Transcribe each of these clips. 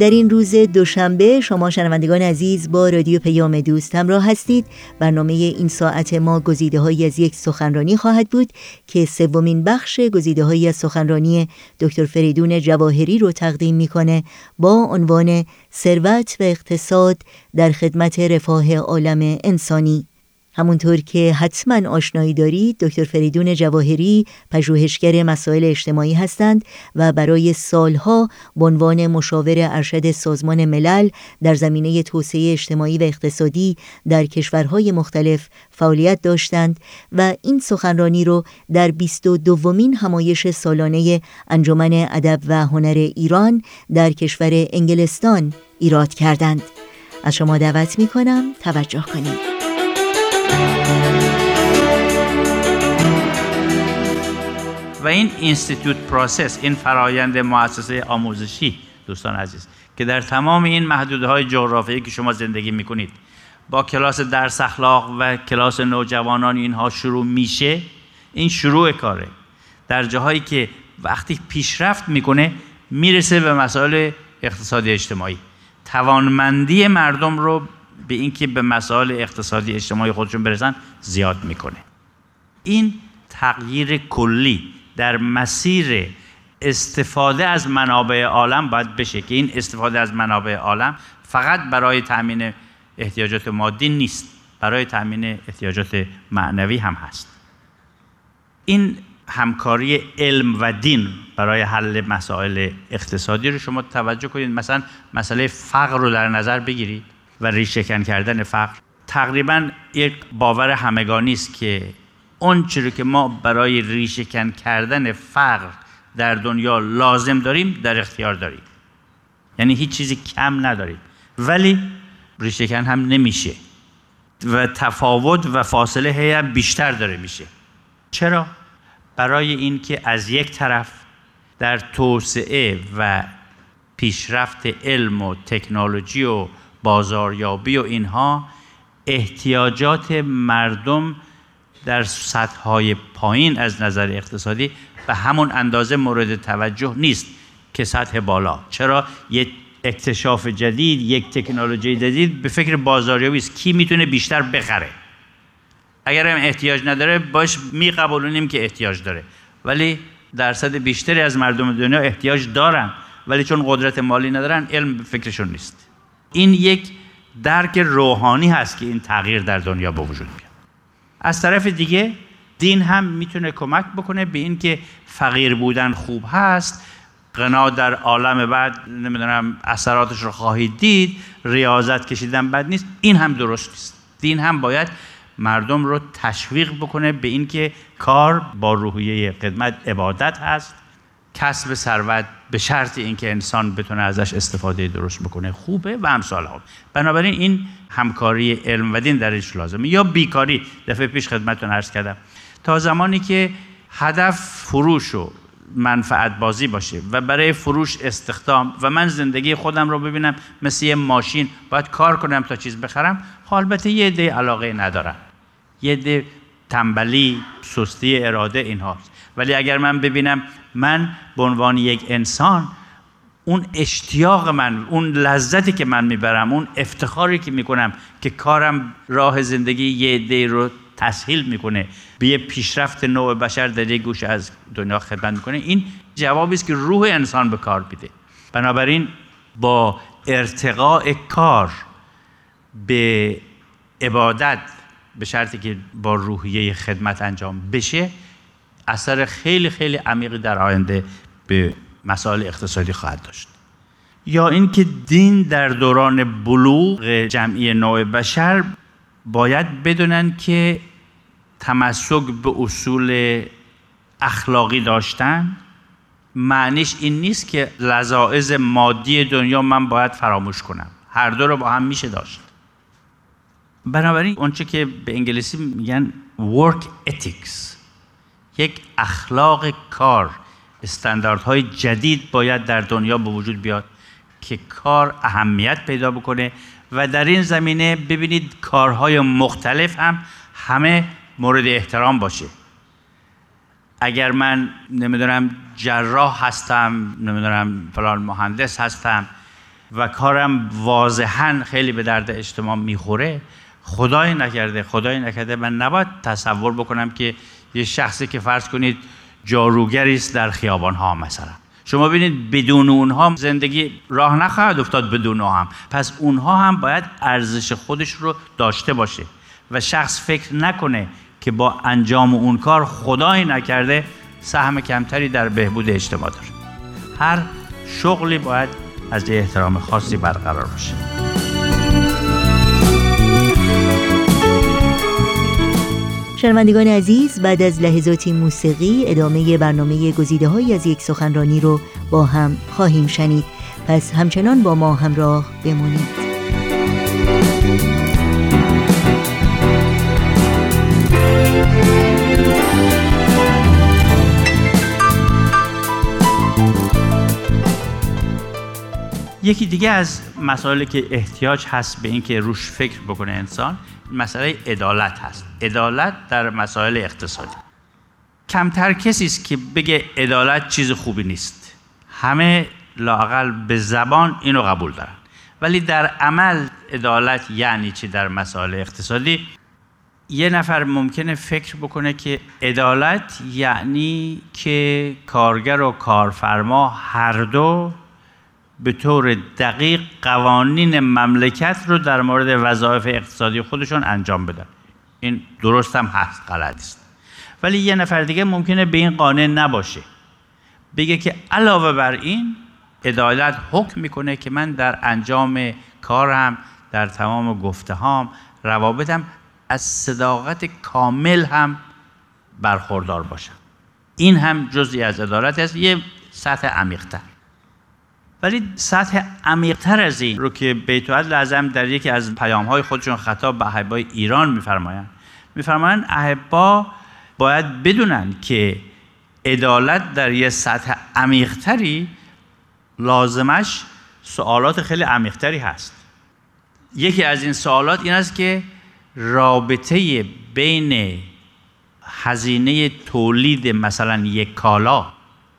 در این روز دوشنبه شما شنوندگان عزیز با رادیو پیام دوست همراه هستید. برنامه این ساعت ما گزیده های از یک سخنرانی خواهد بود که سومین بخش گزیده های از سخنرانی دکتر فریدون جواهری رو تقدیم می‌کنه با عنوان ثروت و اقتصاد در خدمت رفاه عالم انسانی. همونطور که حتما آشنایی دارید دکتر فریدون جواهری پژوهشگر مسائل اجتماعی هستند و برای سالها به عنوان مشاور ارشد سازمان ملل در زمینه توسعه اجتماعی و اقتصادی در کشورهای مختلف فعالیت داشتند و این سخنرانی رو در 22 دومین همایش سالانه انجمن ادب و هنر ایران در کشور انگلستان ایراد کردند. از شما دعوت می کنم توجه کنید. این institute process این فرایند مؤسسه آموزشی دوستان عزیز که در تمام این محدوده های جغرافیایی که شما زندگی می‌کنید با کلاس درس اخلاق و کلاس نوجوانان اینها شروع میشه این شروع کاره. در جاهایی که وقتی پیشرفت می‌کنه می‌رسه به مسائل اقتصادی اجتماعی. توانمندی مردم رو به اینکه به مسائل اقتصادی اجتماعی خودشون برسن زیاد می‌کنه. این تغییر کلی در مسیر استفاده از منابع عالم باید بشه که این استفاده از منابع عالم فقط برای تامین احتیاجات مادی نیست برای تامین احتیاجات معنوی هم هست. این همکاری علم و دین برای حل مسائل اقتصادی رو شما توجه کنید. مثلا مسئله فقر رو در نظر بگیرید و ریشهکن کردن فقر. تقریبا یک باور همگانی است که اون چیزی که ما برای ریشهکن کردن فقر در دنیا لازم داریم در اختیار داریم. یعنی هیچ چیزی کم نداریم. ولی ریشهکن هم نمیشه. و تفاوت و فاصله هم بیشتر داره میشه. چرا؟ برای اینکه از یک طرف در توسعه و پیشرفت علم و تکنولوژی و بازاریابی و اینها احتیاجات مردم در سطح پایین از نظر اقتصادی به همون اندازه مورد توجه نیست که سطح بالا. چرا؟ یک اکتشاف جدید یک تکنولوژی جدید به فکر بازاریابی است. کی می‌تونه بیشتر بخره؟ اگر هم احتیاج نداره باش میقبولونیم که احتیاج داره. ولی درصد بیشتری از مردم دنیا احتیاج دارن ولی چون قدرت مالی ندارن علم به فکرشون نیست. این یک درک روحانی هست که این تغییر در دنیا به وجود بیاد از طرف دیگه دین هم می‌تونه کمک بکنه به اینکه فقیر بودن خوب هست. غنا در عالم بعد نمی‌دونم اثراتش رو خواهید دید ریاضت کشیدن بد نیست. این هم درست نیست. دین هم باید مردم رو تشویق بکنه به اینکه کار با روحیه خدمت عبادت هست. کسب ثروت به شرط اینکه انسان بتونه ازش استفاده درست بکنه خوبه و امثال ها. بنابراین این همکاری علم و دین درش لازمه. یا بیکاری دفعه پیش خدمتتون عرض کردم. تا زمانی که هدف فروش و منفعت بازی باشه و برای فروش استخدام و من زندگی خودم رو ببینم مثل یه ماشین باید کار کنم تا چیز بخرم خب البته یه ده علاقه ندارم یه ده تنبلی سستی اراده اینهاست. ولی اگر من ببینم من به عنوان یک انسان اون اشتیاق من اون لذتی که من می‌برم اون افتخاری که می‌کنم که کارم راه زندگی یه دی رو تسهیل می‌کنه به یه پیشرفت نوع بشر در یک گوش از دنیا خدمت می‌کنه این جوابی است که روح انسان به کار بیده بنابراین با ارتقاء کار به عبادت به شرطی که با روحیه خدمت انجام بشه اثر خیلی خیلی عمیقی در آینده به مسائل اقتصادی خواهد داشت. یا اینکه دین در دوران بلوغ جمعی نوع بشر باید بدونن که تمسک به اصول اخلاقی داشتن معنیش این نیست که لذاعز مادی دنیا من باید فراموش کنم. هر دو رو با هم میشه داشت. بنابراین اونچه که به انگلیسی میگن work ethics. یک اخلاق کار. استانداردهای جدید باید در دنیا به وجود بیاد که کار اهمیت پیدا بکنه و در این زمینه ببینید کارهای مختلف هم همه مورد احترام باشه. اگر من نمی‌دونم جراح هستم نمی‌دونم فلان مهندس هستم و کارم واضحا خیلی به درد اجتماع می‌خوره خدای نکرده خدای نکرده من نباید تصور بکنم که یه شخصی که فرض کنید جاروگری است در خیابان ها مثلا. شما ببینید بدون اونها زندگی راه نخواهد افتاد بدون هم. پس اونها هم باید ارزش خودش رو داشته باشه و شخص فکر نکنه که با انجام اون کار خدایی نکرده سهم کمتری در بهبود اجتماع داره. هر شغلی باید از احترام خاصی برقرار باشه. شنوندگان عزیز بعد از لحظاتی موسیقی ادامه برنامه گزیده های از یک سخنرانی رو با هم خواهیم شنید. پس همچنان با ما همراه بمونید یکی دیگه از مسائلی که احتیاج هست به اینکه روش فکر بکنه انسان مسئله عدالت هست. عدالت در مسائل اقتصادی. کمتر کسی است که بگه عدالت چیز خوبی نیست. همه لاقل به زبان اینو قبول دارن. ولی در عمل عدالت یعنی چی در مسائل اقتصادی؟ یه نفر ممکنه فکر بکنه که عدالت یعنی که کارگر و کارفرما هر دو به طور دقیق قوانین مملکت رو در مورد وظایف اقتصادی خودشون انجام بدن. این درست هم هست غلط است. ولی یه نفر دیگه ممکنه به این قانع نباشه. بگه که علاوه بر این عدالت حکم می‌کنه که من در انجام کارم در تمام گفته هام روابطم از صداقت کامل هم برخوردار باشم. این هم جزئی از عدالت است یه سطح عمیقتر. ولی سطح عمیقتر از این رو که بیت لازم در یکی از پیام های خودشون خطاب به احبای ایران میفرمایند. میفرمایند احبا باید بدونن که عدالت در یه سطح عمیقتری لازمش سوالات خیلی عمیقتری هست. یکی از این سوالات این است که رابطه بین هزینه تولید مثلا یک کالا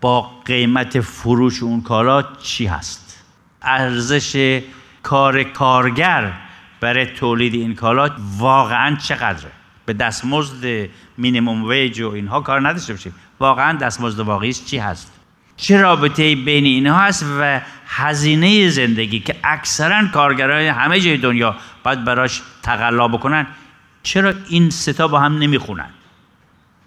با قیمت فروش اون کالا چی هست؟ ارزش کار کارگر برای تولید این کالا واقعا چقدره؟ به دستمزد مینیموم ویج و اینها کار نداشته باشیم. واقعا دستمزد واقعیش چی هست؟ چه رابطه بین اینها هست و هزینه زندگی که اکثرا کارگرای همه جای دنیا باید براش تقلا بکنن؟ چرا این ستا با هم نمی‌خونن؟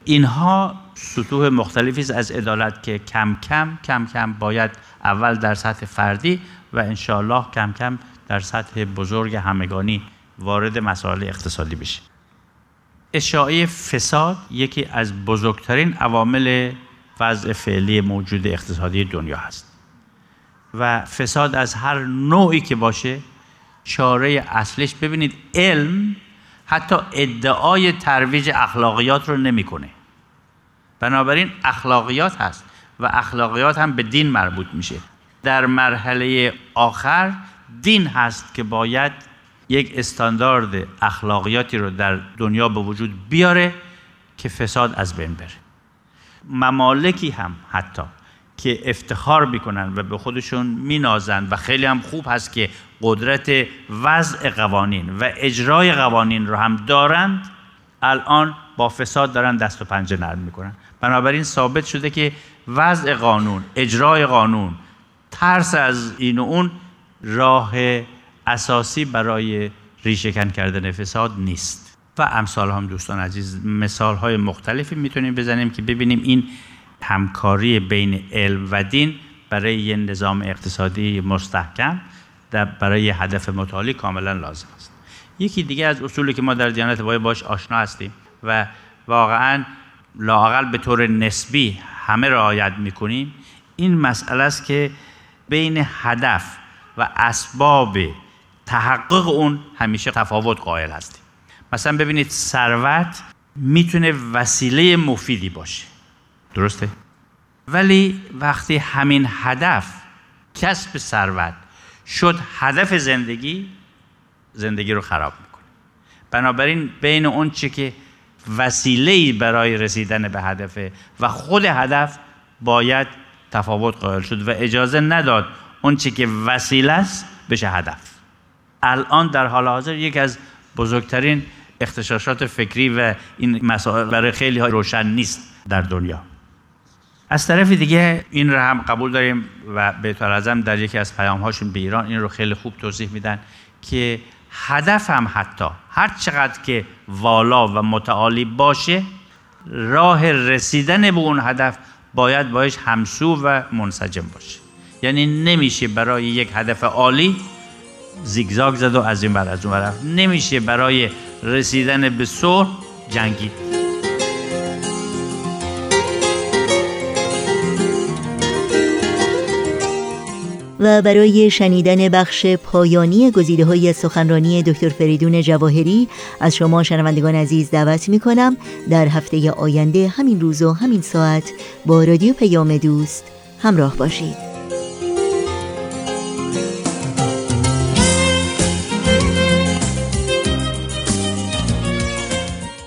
اینها سطوح مختلفی از عدالت که کم کم کم کم باید اول در سطح فردی و انشاءالله کم کم در سطح بزرگ همگانی وارد مسائل اقتصادی بشه اشاعه فساد یکی از بزرگترین عوامل وضع فعلی موجود اقتصادی دنیا هست و فساد از هر نوعی که باشه چاره اصلش ببینید علم حتی ادعای ترویج اخلاقیات رو نمی‌کنه. بنابراین اخلاقیات هست و اخلاقیات هم به دین مربوط میشه. در مرحله آخر دین هست که باید یک استاندارد اخلاقیاتی رو در دنیا به وجود بیاره که فساد از بین بره. ممالکی هم حتی که افتخار می‌کنن و به خودشون مینازند و خیلی هم خوب هست که قدرت وضع قوانین و اجرای قوانین رو هم دارند الان با فساد دارن دست و پنجه نرم می‌کنن. بنابراین ثابت شده که وضع قانون اجرای قانون ترس از این و اون راه اساسی برای ریشهکن کردن فساد نیست. و امثال هم دوستان عزیز مثال های مختلفی می‌تونیم بزنیم که ببینیم این همکاری بین علم و دین برای یه نظام اقتصادی مستحکم در برای هدف متعالی کاملا لازم است. یکی دیگه از اصولی که ما در دیانت باید باش آشنا هستیم و واقعا لاقل به طور نسبی همه رعایت می‌کنیم. این مسئله است که بین هدف و اسباب تحقق اون همیشه تفاوت قائل هستیم. مثلا ببینید ثروت می‌تونه وسیله مفیدی باشه. درسته؟ ولی وقتی همین هدف کسب ثروت شد هدف زندگی زندگی رو خراب می‌کنه. بنابراین بین اون چی که وسیله برای رسیدن به هدف و خود هدف باید تفاوت قائل شد و اجازه نداد اون چی که وسیله است بشه هدف. الان در حال حاضر یکی از بزرگترین اختشاشات فکری و این مسائل برای خیلی ها روشن نیست در دنیا. از طرف دیگه این رو هم قبول داریم و به اعظم در یکی از پیام هاشون به ایران این رو خیلی خوب توضیح میدن که هدف هم حتی هر چقدر که والا و متعالی باشه راه رسیدن به اون هدف باید باش همسو و منسجم باشه. یعنی نمیشه برای یک هدف عالی زیگزاگ زد و از این بر از اون رفت. نمیشه برای رسیدن به صلح جنگید. و برای شنیدن بخش پایانی گزیده های سخنرانی دکتر فریدون جواهری از شما شنوندگان عزیز دعوت می کنم در هفته آینده همین روز و همین ساعت با رادیو پیام دوست همراه باشید.